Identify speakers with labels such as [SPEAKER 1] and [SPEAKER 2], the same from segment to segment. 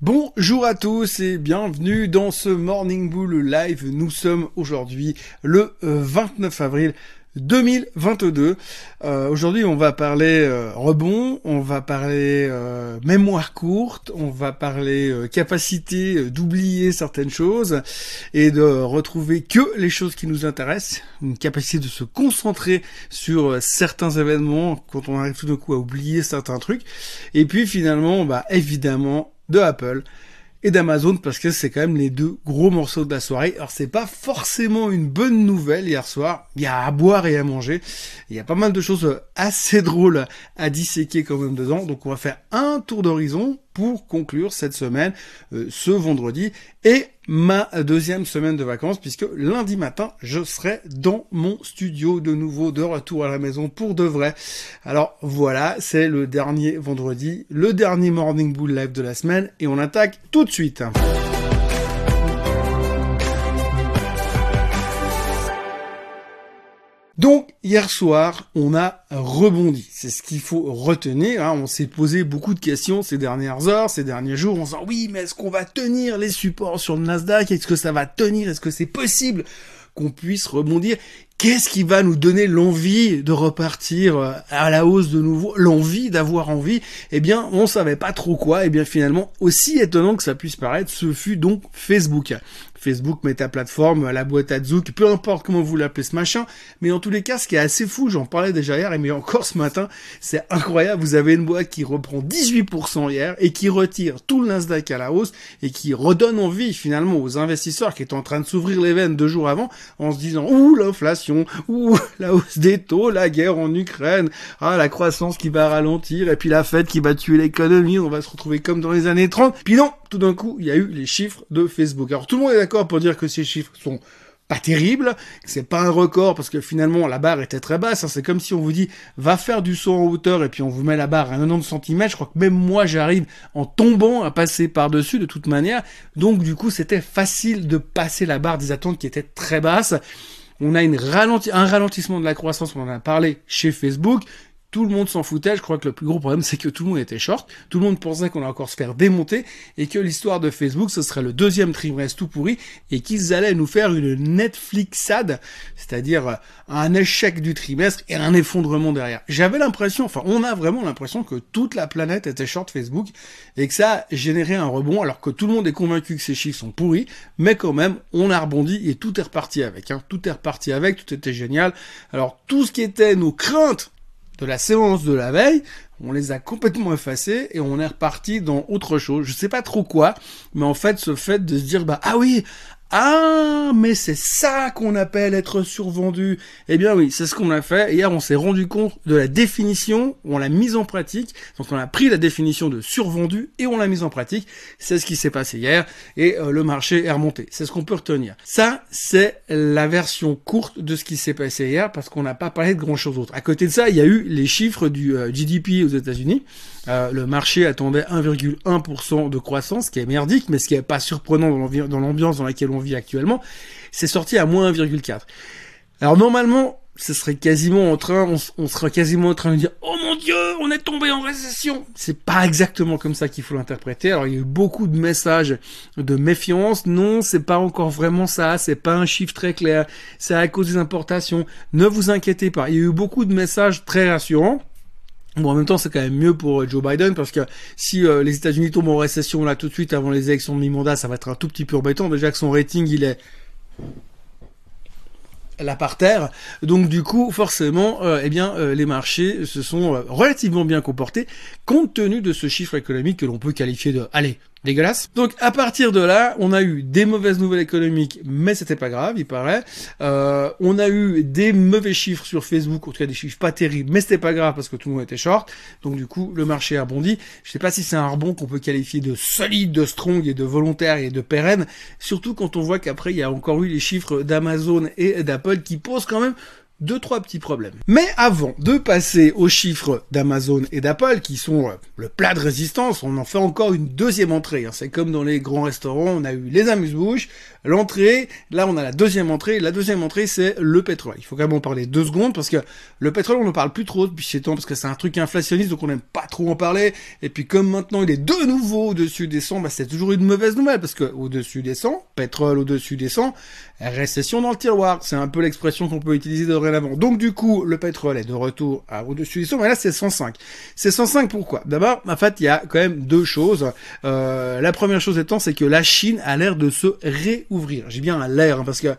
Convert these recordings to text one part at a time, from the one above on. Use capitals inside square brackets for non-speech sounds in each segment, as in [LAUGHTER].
[SPEAKER 1] Bonjour à tous et bienvenue dans ce Morning Bull Live. Nous sommes aujourd'hui le 29 euh, avril 2022. Euh, aujourd'hui, on va parler euh, rebond, on va parler mémoire courte, on va parler capacité d'oublier certaines choses et de retrouver que les choses qui nous intéressent, une capacité de se concentrer sur certains événements quand on arrive tout d'un coup à oublier certains trucs. Et puis finalement, bah évidemment, de Apple et d'Amazon parce que c'est quand même les deux gros morceaux de la soirée. Alors c'est pas forcément une bonne nouvelle hier soir. Il y a à boire et à manger. Il y a pas mal de choses assez drôles à disséquer quand même dedans. Donc on va faire un tour d'horizon pour conclure cette semaine, euh, ce vendredi, et ma deuxième semaine de vacances, puisque lundi matin, je serai dans mon studio de nouveau, de retour à la maison pour de vrai. Alors voilà, c'est le dernier vendredi, le dernier Morning Bull Live de la semaine, et on attaque tout de suite. Donc hier soir, on a rebondi. C'est ce qu'il faut retenir. Hein. On s'est posé beaucoup de questions ces dernières heures, ces derniers jours. Se dit oui, mais est-ce qu'on va tenir les supports sur le Nasdaq? Est-ce que ça va tenir? Est-ce que c'est possible qu'on puisse rebondir? Qu'est-ce qui va nous donner l'envie de repartir euh, à la hausse de nouveau? L'envie d'avoir envie? Eh bien, on savait pas trop quoi. Eh bien, finalement, aussi étonnant que ça puisse paraître, ce fut donc Facebook. Facebook, Meta Plateforme, la boîte à Zouk, peu importe comment vous l'appelez ce machin, mais en tous les cas, ce qui est assez fou, j'en parlais déjà hier, et mais encore ce matin, c'est incroyable, vous avez une boîte qui reprend 18% hier, et qui retire tout le Nasdaq à la hausse, et qui redonne envie, finalement, aux investisseurs qui étaient en train de s'ouvrir les veines deux jours avant, en se disant, ouh, l'inflation, ouh, [LAUGHS] la hausse des taux, la guerre en Ukraine, ah, la croissance qui va ralentir, et puis la fête qui va tuer l'économie, on va se retrouver comme dans les années 30, puis non, tout d'un coup, il y a eu les chiffres de Facebook. Alors tout le monde est d'accord pour dire que ces chiffres sont pas terribles, que c'est pas un record parce que finalement la barre était très basse. Hein. C'est comme si on vous dit va faire du saut en hauteur et puis on vous met la barre à 90 cm. Je crois que même moi j'arrive en tombant à passer par dessus de toute manière. Donc du coup c'était facile de passer la barre des attentes qui était très basse. On a un ralentissement de la croissance, on en a parlé chez Facebook tout le monde s'en foutait. Je crois que le plus gros problème, c'est que tout le monde était short. Tout le monde pensait qu'on allait encore se faire démonter et que l'histoire de Facebook, ce serait le deuxième trimestre tout pourri et qu'ils allaient nous faire une Netflixade, c'est-à-dire euh, un échec du trimestre et un effondrement derrière. J'avais l'impression, enfin, on a vraiment l'impression que toute la planète était short Facebook et que ça a généré un rebond alors que tout le monde est convaincu que ces chiffres sont pourris, mais quand même, on a rebondi et tout est reparti avec. Hein. Tout est reparti avec, tout était génial. Alors, tout ce qui était nos craintes de la séance de la veille, on les a complètement effacés et on est reparti dans autre chose. Je sais pas trop quoi, mais en fait, ce fait de se dire, bah, ah oui, ah, mais c'est ça qu'on appelle être survendu. Eh bien oui, c'est ce qu'on a fait. Hier, on s'est rendu compte de la définition, on l'a mise en pratique. Donc on a pris la définition de survendu et on l'a mise en pratique. C'est ce qui s'est passé hier et euh, le marché est remonté. C'est ce qu'on peut retenir. Ça, c'est la version courte de ce qui s'est passé hier parce qu'on n'a pas parlé de grand chose d'autre. À côté de ça, il y a eu les chiffres du euh, GDP aux États-Unis. Euh, le marché attendait 1,1% de croissance, ce qui est merdique, mais ce qui est pas surprenant dans l'ambiance dans laquelle on actuellement. C'est sorti à moins 1,4. Alors normalement, ce serait quasiment en train, on, serait quasiment en train de dire, oh mon dieu, on est tombé en récession. C'est pas exactement comme ça qu'il faut l'interpréter. Alors il y a eu beaucoup de messages de méfiance. Non, c'est pas encore vraiment ça. C'est pas un chiffre très clair. C'est à cause des importations. Ne vous inquiétez pas. Il y a eu beaucoup de messages très rassurants. Bon, en même temps, c'est quand même mieux pour euh, Joe Biden parce que si euh, les États-Unis tombent en récession là tout de suite avant les élections de mi-mandat, ça va être un tout petit peu embêtant. Déjà que son rating, il est là par terre. Donc du coup, forcément, euh, eh bien, les marchés se sont relativement bien comportés compte tenu de ce chiffre économique que l'on peut qualifier de, allez, Donc à partir de là, on a eu des mauvaises nouvelles économiques, mais c'était pas grave, il paraît. Euh, on a eu des mauvais chiffres sur Facebook, en tout cas des chiffres pas terribles, mais c'était pas grave parce que tout le monde était short. Donc du coup, le marché a rebondi. Je sais pas si c'est un rebond qu'on peut qualifier de solide, de strong et de volontaire et de pérenne. Surtout quand on voit qu'après il y a encore eu les chiffres d'Amazon et d'Apple qui posent quand même deux trois petits problèmes. Mais avant de passer aux chiffres d'Amazon et d'Apple qui sont euh, le plat de résistance, on en fait encore une deuxième entrée. Hein. C'est comme dans les grands restaurants, on a eu les amuse-bouches, l'entrée, là on a la deuxième entrée. La deuxième entrée c'est le pétrole. Il faut quand même en parler deux secondes parce que le pétrole on ne parle plus trop depuis ces temps parce que c'est un truc inflationniste donc on n'aime pas trop en parler. Et puis comme maintenant il est de nouveau au-dessus des 100, bah, c'est toujours une mauvaise nouvelle parce que au-dessus des 100, pétrole au-dessus des 100, récession dans le tiroir. C'est un peu l'expression qu'on peut utiliser dorénavant. Donc du coup, le pétrole est de retour au-dessus des 100, mais là c'est 105. C'est 105 pourquoi? D'abord, en fait, il y a quand même deux choses. Euh, la première chose étant, c'est que la Chine a l'air de se réouvrir. J'ai bien l'air, hein, parce que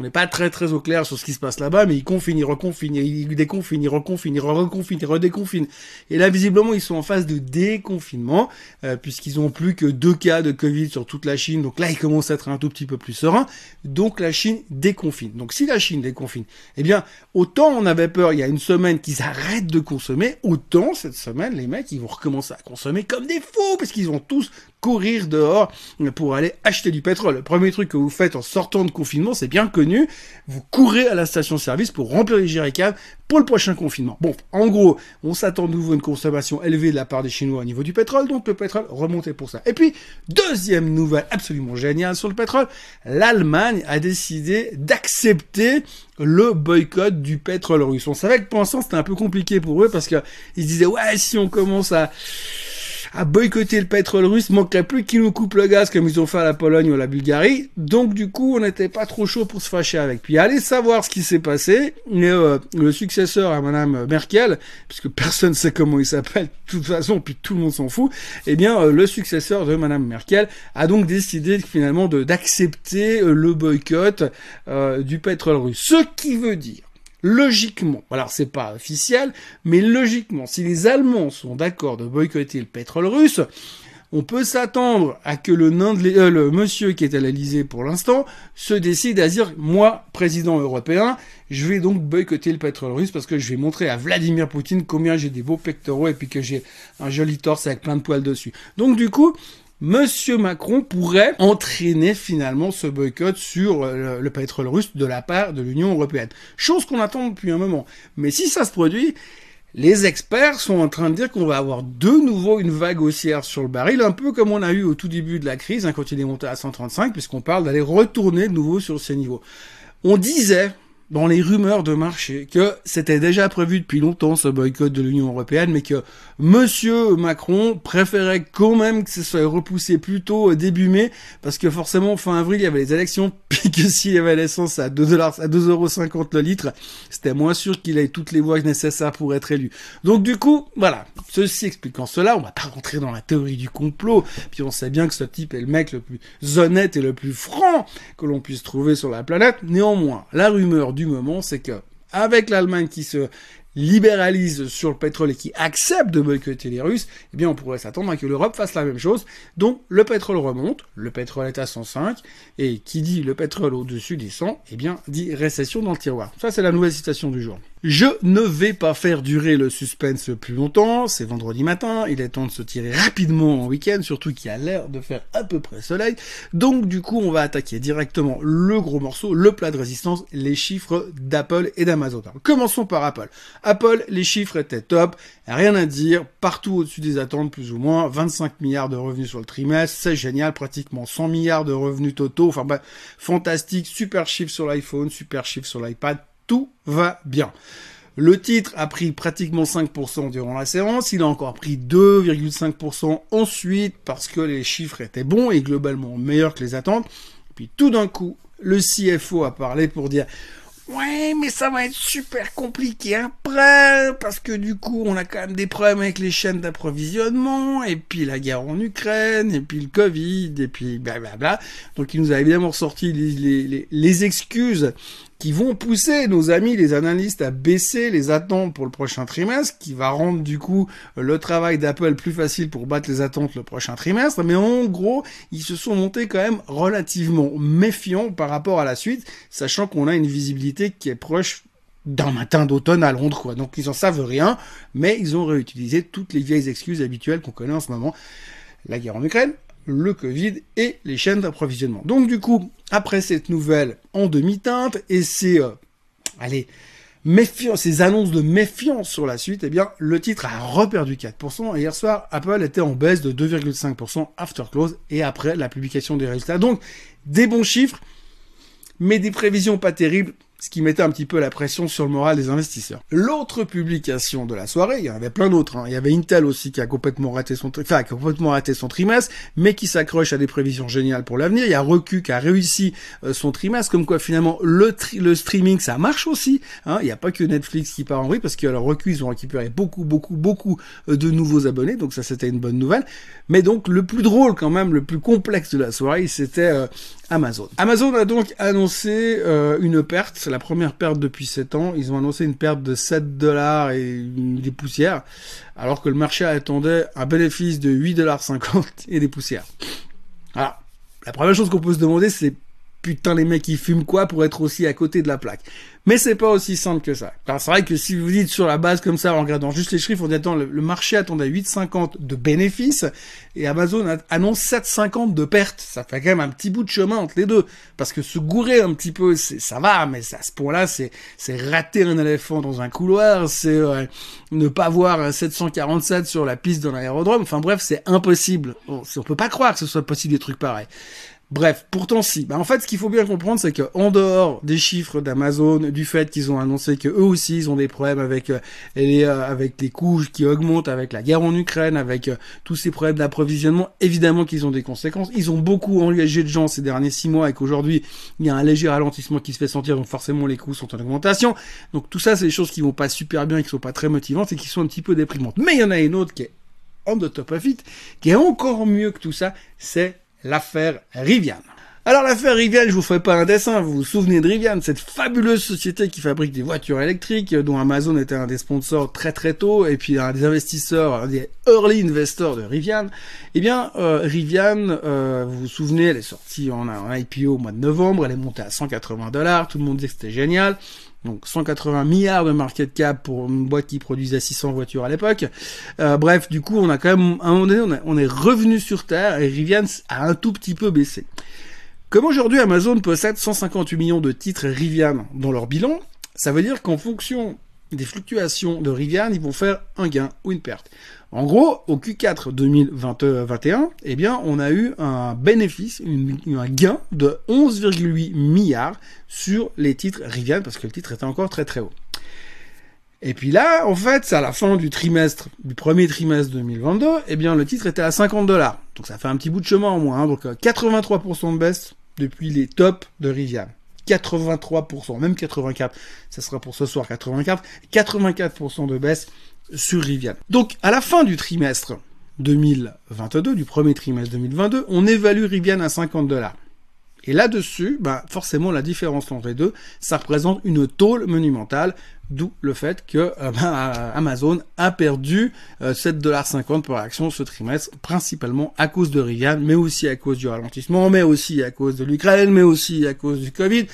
[SPEAKER 1] on n'est pas très très au clair sur ce qui se passe là-bas, mais ils confinent, ils reconfinent, ils déconfinent, ils reconfinent, ils reconfinent, ils redéconfinent. Et là, visiblement, ils sont en phase de déconfinement, euh, puisqu'ils ont plus que deux cas de Covid sur toute la Chine. Donc là, ils commencent à être un tout petit peu plus sereins. Donc la Chine déconfine. Donc si la Chine déconfine, eh bien, autant on avait peur il y a une semaine qu'ils arrêtent de consommer, autant cette semaine, les mecs, ils vont recommencer à consommer comme des fous, parce qu'ils ont tous courir dehors pour aller acheter du pétrole. Le premier truc que vous faites en sortant de confinement, c'est bien connu, vous courez à la station-service pour remplir les jerrycans pour le prochain confinement. Bon, en gros, on s'attend de nouveau à une consommation élevée de la part des Chinois au niveau du pétrole, donc le pétrole remontait pour ça. Et puis, deuxième nouvelle absolument géniale sur le pétrole, l'Allemagne a décidé d'accepter le boycott du pétrole russe. On savait que pour l'instant c'était un peu compliqué pour eux parce qu'ils disaient ouais si on commence à à boycotter le pétrole russe, manquerait plus qu'ils nous coupent le gaz comme ils ont fait à la Pologne ou à la Bulgarie. Donc du coup, on n'était pas trop chaud pour se fâcher avec. Puis allez savoir ce qui s'est passé. Mais euh, le successeur à Madame Merkel, puisque personne ne sait comment il s'appelle, de toute façon, puis tout le monde s'en fout. Eh bien, euh, le successeur de Madame Merkel a donc décidé finalement d'accepter euh, le boycott du pétrole russe. Ce qui veut dire logiquement, alors c'est pas officiel, mais logiquement, si les Allemands sont d'accord de boycotter le pétrole russe, on peut s'attendre à que le, nain de euh, le monsieur qui est à l'Elysée pour l'instant se décide à dire moi président européen je vais donc boycotter le pétrole russe parce que je vais montrer à Vladimir Poutine combien j'ai des beaux pectoraux et puis que j'ai un joli torse avec plein de poils dessus. Donc du coup Monsieur Macron pourrait entraîner finalement ce boycott sur le, pétrole russe de la part de l'Union européenne. Chose qu'on attend depuis un moment. Mais si ça se produit, les experts sont en train de dire qu'on va avoir de nouveau une vague haussière sur le baril, un peu comme on a eu au tout début de la crise, hein, quand il est monté à 135, puisqu'on parle d'aller retourner de nouveau sur ces niveaux. On disait dans les rumeurs de marché que c'était déjà prévu depuis longtemps ce boycott de l'Union européenne, mais que Monsieur Macron préférait quand même que ce soit repoussé plus tôt début mai, parce que forcément fin avril il y avait les élections, [LAUGHS] puis que s'il y avait l'essence à 2 dollars, à 2,50€ le litre, c'était moins sûr qu'il ait toutes les voix nécessaires pour être élu. Donc du coup, voilà. Ceci expliquant cela, on va pas rentrer dans la théorie du complot, puis on sait bien que ce type est le mec le plus honnête et le plus franc que l'on puisse trouver sur la planète. Néanmoins, la rumeur moment, c'est que avec l'Allemagne qui se libéralise sur le pétrole et qui accepte de boycotter les Russes, eh bien on pourrait s'attendre à que l'Europe fasse la même chose. Donc le pétrole remonte, le pétrole est à 105, et qui dit le pétrole au-dessus des 100, eh bien dit récession dans le tiroir. Ça c'est la nouvelle citation du jour. Je ne vais pas faire durer le suspense plus longtemps, c'est vendredi matin, il est temps de se tirer rapidement en week-end, surtout qu'il a l'air de faire à peu près soleil. Donc du coup, on va attaquer directement le gros morceau, le plat de résistance, les chiffres d'Apple et d'Amazon. Commençons par Apple. Apple, les chiffres étaient top, rien à dire, partout au-dessus des attentes plus ou moins, 25 milliards de revenus sur le trimestre, c'est génial, pratiquement 100 milliards de revenus totaux, enfin bah, fantastique, super chiffre sur l'iPhone, super chiffre sur l'iPad, tout va bien. Le titre a pris pratiquement 5% durant la séance, il a encore pris 2,5% ensuite parce que les chiffres étaient bons et globalement meilleurs que les attentes. Puis tout d'un coup, le CFO a parlé pour dire Ouais, mais ça va être super compliqué après, parce que du coup, on a quand même des problèmes avec les chaînes d'approvisionnement, et puis la guerre en Ukraine, et puis le Covid, et puis blablabla. Donc, il nous a évidemment sorti les, les, les excuses qui vont pousser nos amis les analystes à baisser les attentes pour le prochain trimestre, qui va rendre du coup le travail d'Apple plus facile pour battre les attentes le prochain trimestre. Mais en gros, ils se sont montés quand même relativement méfiants par rapport à la suite, sachant qu'on a une visibilité qui est proche d'un matin d'automne à Londres, quoi. Donc ils en savent rien, mais ils ont réutilisé toutes les vieilles excuses habituelles qu'on connaît en ce moment. La guerre en Ukraine, le Covid et les chaînes d'approvisionnement. Donc du coup, après cette nouvelle en demi-teinte, et c'est, euh, allez, méfiance, ces annonces de méfiance sur la suite, eh bien, le titre a reperdu 4%. Et hier soir, Apple était en baisse de 2,5% after close et après la publication des résultats. Donc, des bons chiffres, mais des prévisions pas terribles ce qui mettait un petit peu la pression sur le moral des investisseurs. L'autre publication de la soirée, il y en avait plein d'autres, hein. il y avait Intel aussi qui a complètement raté son, enfin, qui a complètement raté son trimestre, mais qui s'accroche à des prévisions géniales pour l'avenir. Il y a Recu qui a réussi euh, son trimestre, comme quoi finalement le, le streaming ça marche aussi. Hein. Il n'y a pas que Netflix qui part en vrille parce que alors Recu ils ont récupéré beaucoup, beaucoup, beaucoup euh, de nouveaux abonnés, donc ça c'était une bonne nouvelle. Mais donc le plus drôle quand même, le plus complexe de la soirée, c'était euh, Amazon. Amazon a donc annoncé une perte, la première perte depuis 7 ans. Ils ont annoncé une perte de 7 dollars et des poussières, alors que le marché attendait un bénéfice de 8 dollars 50 et des poussières. Alors, la première chose qu'on peut se demander, c'est putain les mecs ils fument quoi pour être aussi à côté de la plaque? Mais c'est pas aussi simple que ça. c'est vrai que si vous dites sur la base comme ça, en regardant juste les chiffres, on dit attends, le, marché attendait 8,50 de bénéfices et Amazon annonce 7,50 de pertes. Ça fait quand même un petit bout de chemin entre les deux. Parce que se gourer un petit peu, ça va, mais à ce point-là, c'est rater un éléphant dans un couloir, c'est euh, ne pas voir un 747 sur la piste d'un aérodrome. Enfin bref, c'est impossible. On, on peut pas croire que ce soit possible des trucs pareils. Bref, pourtant si. Bah, en fait, ce qu'il faut bien comprendre, c'est que en dehors des chiffres d'Amazon, du fait qu'ils ont annoncé que eux aussi ils ont des problèmes avec euh, les euh, avec les coûts qui augmentent, avec la guerre en Ukraine, avec euh, tous ces problèmes d'approvisionnement, évidemment qu'ils ont des conséquences. Ils ont beaucoup engagé de gens ces derniers six mois et qu'aujourd'hui il y a un léger ralentissement qui se fait sentir, donc forcément les coûts sont en augmentation. Donc tout ça, c'est des choses qui vont pas super bien, qui sont pas très motivantes et qui sont un petit peu déprimantes. Mais il y en a une autre qui est on the top of it, qui est encore mieux que tout ça, c'est l'affaire Rivian. Alors l'affaire Rivian, je vous ferai pas un dessin, vous vous souvenez de Rivian, cette fabuleuse société qui fabrique des voitures électriques, dont Amazon était un des sponsors très très tôt, et puis un des investisseurs, un des early investors de Rivian. Eh bien, euh, Rivian, euh, vous vous souvenez, elle est sortie en, en IPO au mois de novembre, elle est montée à 180 dollars, tout le monde disait que c'était génial. Donc 180 milliards de market cap pour une boîte qui produisait 600 voitures à l'époque. Euh, bref, du coup, on a quand même, à un moment donné, on, est revenu sur Terre et Rivian a un tout petit peu baissé. Comme aujourd'hui Amazon possède 158 millions de titres Rivian dans leur bilan, ça veut dire qu'en fonction des fluctuations de Rivian, ils vont faire un gain ou une perte. En gros, au Q4 2021, eh bien, on a eu un bénéfice, un gain de 11,8 milliards sur les titres Rivian, parce que le titre était encore très très haut. Et puis là, en fait, c'est à la fin du trimestre, du premier trimestre 2022, eh bien, le titre était à 50 dollars. Donc ça fait un petit bout de chemin en moins. Hein. Donc 83% euh, de baisse depuis les tops de Rivian. 83%, même 84, ça sera pour ce soir 84, 84% de baisse sur Rivian. Donc, à la fin du trimestre 2022, du premier trimestre 2022, on évalue Rivian à 50 dollars. Et là-dessus, bah, forcément, la différence entre les deux, ça représente une tôle monumentale, d'où le fait que euh, bah, Amazon a perdu 7,50$ euh, par action ce trimestre, principalement à cause de Rivian, mais aussi à cause du ralentissement, mais aussi à cause de l'Ukraine, mais aussi à cause du Covid.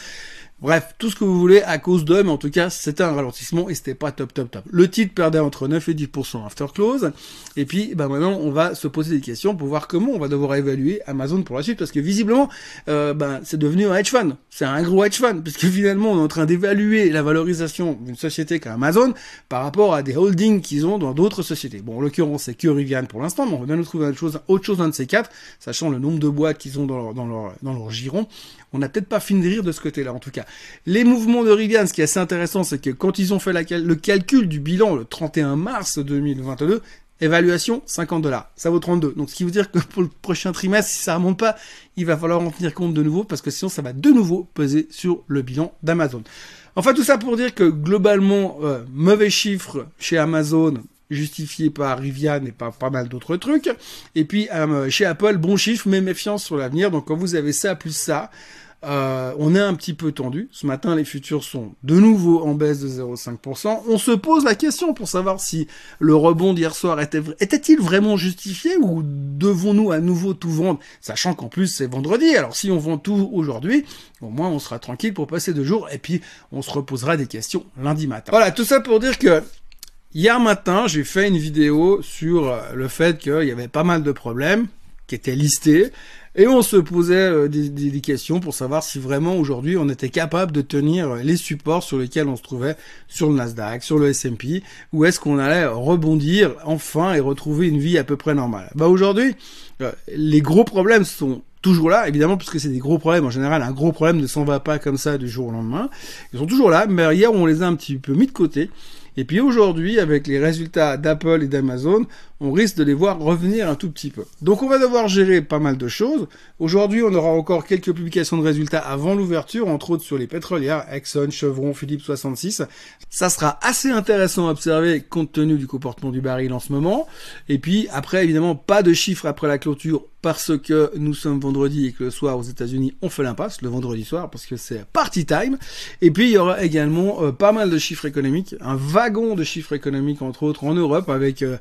[SPEAKER 1] Bref, tout ce que vous voulez à cause d'eux, mais en tout cas, c'était un ralentissement et c'était pas top, top, top. Le titre perdait entre 9 et 10% after close. Et puis, bah maintenant, on va se poser des questions pour voir comment on va devoir évaluer Amazon pour la suite, parce que visiblement, euh, bah, c'est devenu un hedge fund. C'est un gros hedge fund, puisque finalement, on est en train d'évaluer la valorisation d'une société comme Amazon par rapport à des holdings qu'ils ont dans d'autres sociétés. Bon, en l'occurrence, c'est que Rivian pour l'instant, mais on va bien nous trouver autre chose, autre chose de ces quatre, sachant le nombre de boîtes qu'ils ont dans leur, dans leur, dans leur giron. On n'a peut-être pas fini de rire de ce côté-là, en tout cas. Les mouvements de Rivian, ce qui est assez intéressant, c'est que quand ils ont fait le calcul du bilan le 31 mars 2022, évaluation 50 dollars. Ça vaut 32. Donc, ce qui veut dire que pour le prochain trimestre, si ça remonte pas, il va falloir en tenir compte de nouveau parce que sinon, ça va de nouveau peser sur le bilan d'Amazon. Enfin, tout ça pour dire que globalement, euh, mauvais chiffres chez Amazon, justifié par Rivian et pas mal d'autres trucs. Et puis euh, chez Apple, bon chiffre, mais méfiance sur l'avenir. Donc quand vous avez ça plus ça, euh, on est un petit peu tendu. Ce matin, les futurs sont de nouveau en baisse de 0,5%. On se pose la question pour savoir si le rebond d'hier soir était, était-il vraiment justifié ou devons-nous à nouveau tout vendre, sachant qu'en plus c'est vendredi. Alors si on vend tout aujourd'hui, au moins on sera tranquille pour passer deux jours et puis on se reposera des questions lundi matin. Voilà, tout ça pour dire que Hier matin, j'ai fait une vidéo sur euh, le fait qu'il y avait pas mal de problèmes, qui étaient listés. Et on se posait euh, des, des, questions pour savoir si vraiment aujourd'hui on était capable de tenir les supports sur lesquels on se trouvait sur le Nasdaq, sur le S&P, ou est-ce qu'on allait rebondir enfin et retrouver une vie à peu près normale. Bah aujourd'hui, euh, les gros problèmes sont toujours là, évidemment, puisque c'est des gros problèmes. En général, un gros problème ne s'en va pas comme ça du jour au lendemain. Ils sont toujours là, mais hier, on les a un petit peu mis de côté. Et puis aujourd'hui, avec les résultats d'Apple et d'Amazon, on risque de les voir revenir un tout petit peu. Donc on va devoir gérer pas mal de choses. Aujourd'hui, on aura encore quelques publications de résultats avant l'ouverture, entre autres sur les pétrolières, Exxon, Chevron, Philippe 66. Ça sera assez intéressant à observer compte tenu du comportement du baril en ce moment. Et puis après, évidemment, pas de chiffres après la clôture parce que nous sommes vendredi et que le soir aux États-Unis on fait l'impasse le vendredi soir parce que c'est party time. Et puis il y aura également euh, pas mal de chiffres économiques, un wagon de chiffres économiques entre autres en Europe avec euh,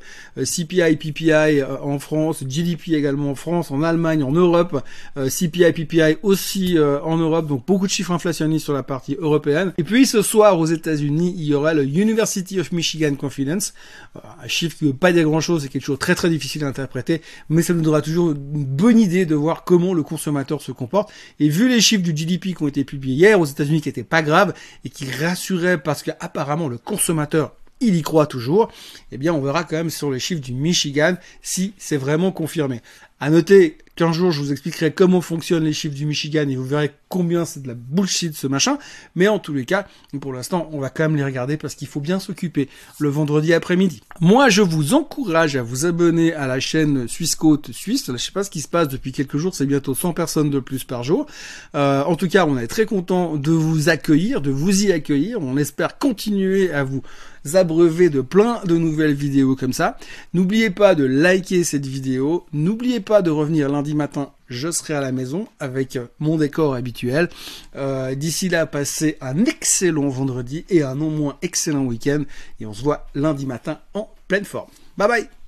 [SPEAKER 1] CPI, PPI euh, en France, GDP également en France, en Allemagne, en Europe, CPI, PPI aussi en Europe, donc beaucoup de chiffres inflationnistes sur la partie européenne. Et puis ce soir aux États-Unis il y aura le University of Michigan Confidence, un chiffre qui veut pas dire grand chose, c'est quelque chose de très très difficile à interpréter, mais ça nous donnera toujours une bonne idée de voir comment le consommateur se comporte. Et vu les chiffres du GDP qui ont été publiés hier aux États-Unis, qui étaient pas graves et qui rassuraient parce qu'apparemment le consommateur il y croit toujours, eh bien on verra quand même sur les chiffres du Michigan si c'est vraiment confirmé. À noter qu'un jour je vous expliquerai comment fonctionnent les chiffres du Michigan et vous verrez combien c'est de la bullshit ce machin. Mais en tous les cas, pour l'instant, on va quand même les regarder parce qu'il faut bien s'occuper le vendredi après-midi. Moi, je vous encourage à vous abonner à la chaîne Suisse Côte Suisse. Je sais pas ce qui se passe depuis quelques jours, c'est bientôt 100 personnes de plus par jour. Euh, en tout cas, on est très content de vous accueillir, de vous y accueillir. On espère continuer à vous abreuver de plein de nouvelles vidéos comme ça. N'oubliez pas de liker cette vidéo. N'oubliez pas de revenir lundi matin je serai à la maison avec mon décor habituel. Euh, d'ici là, passez un excellent vendredi et un non moins excellent week-end. Et on se voit lundi matin en pleine forme. Bye bye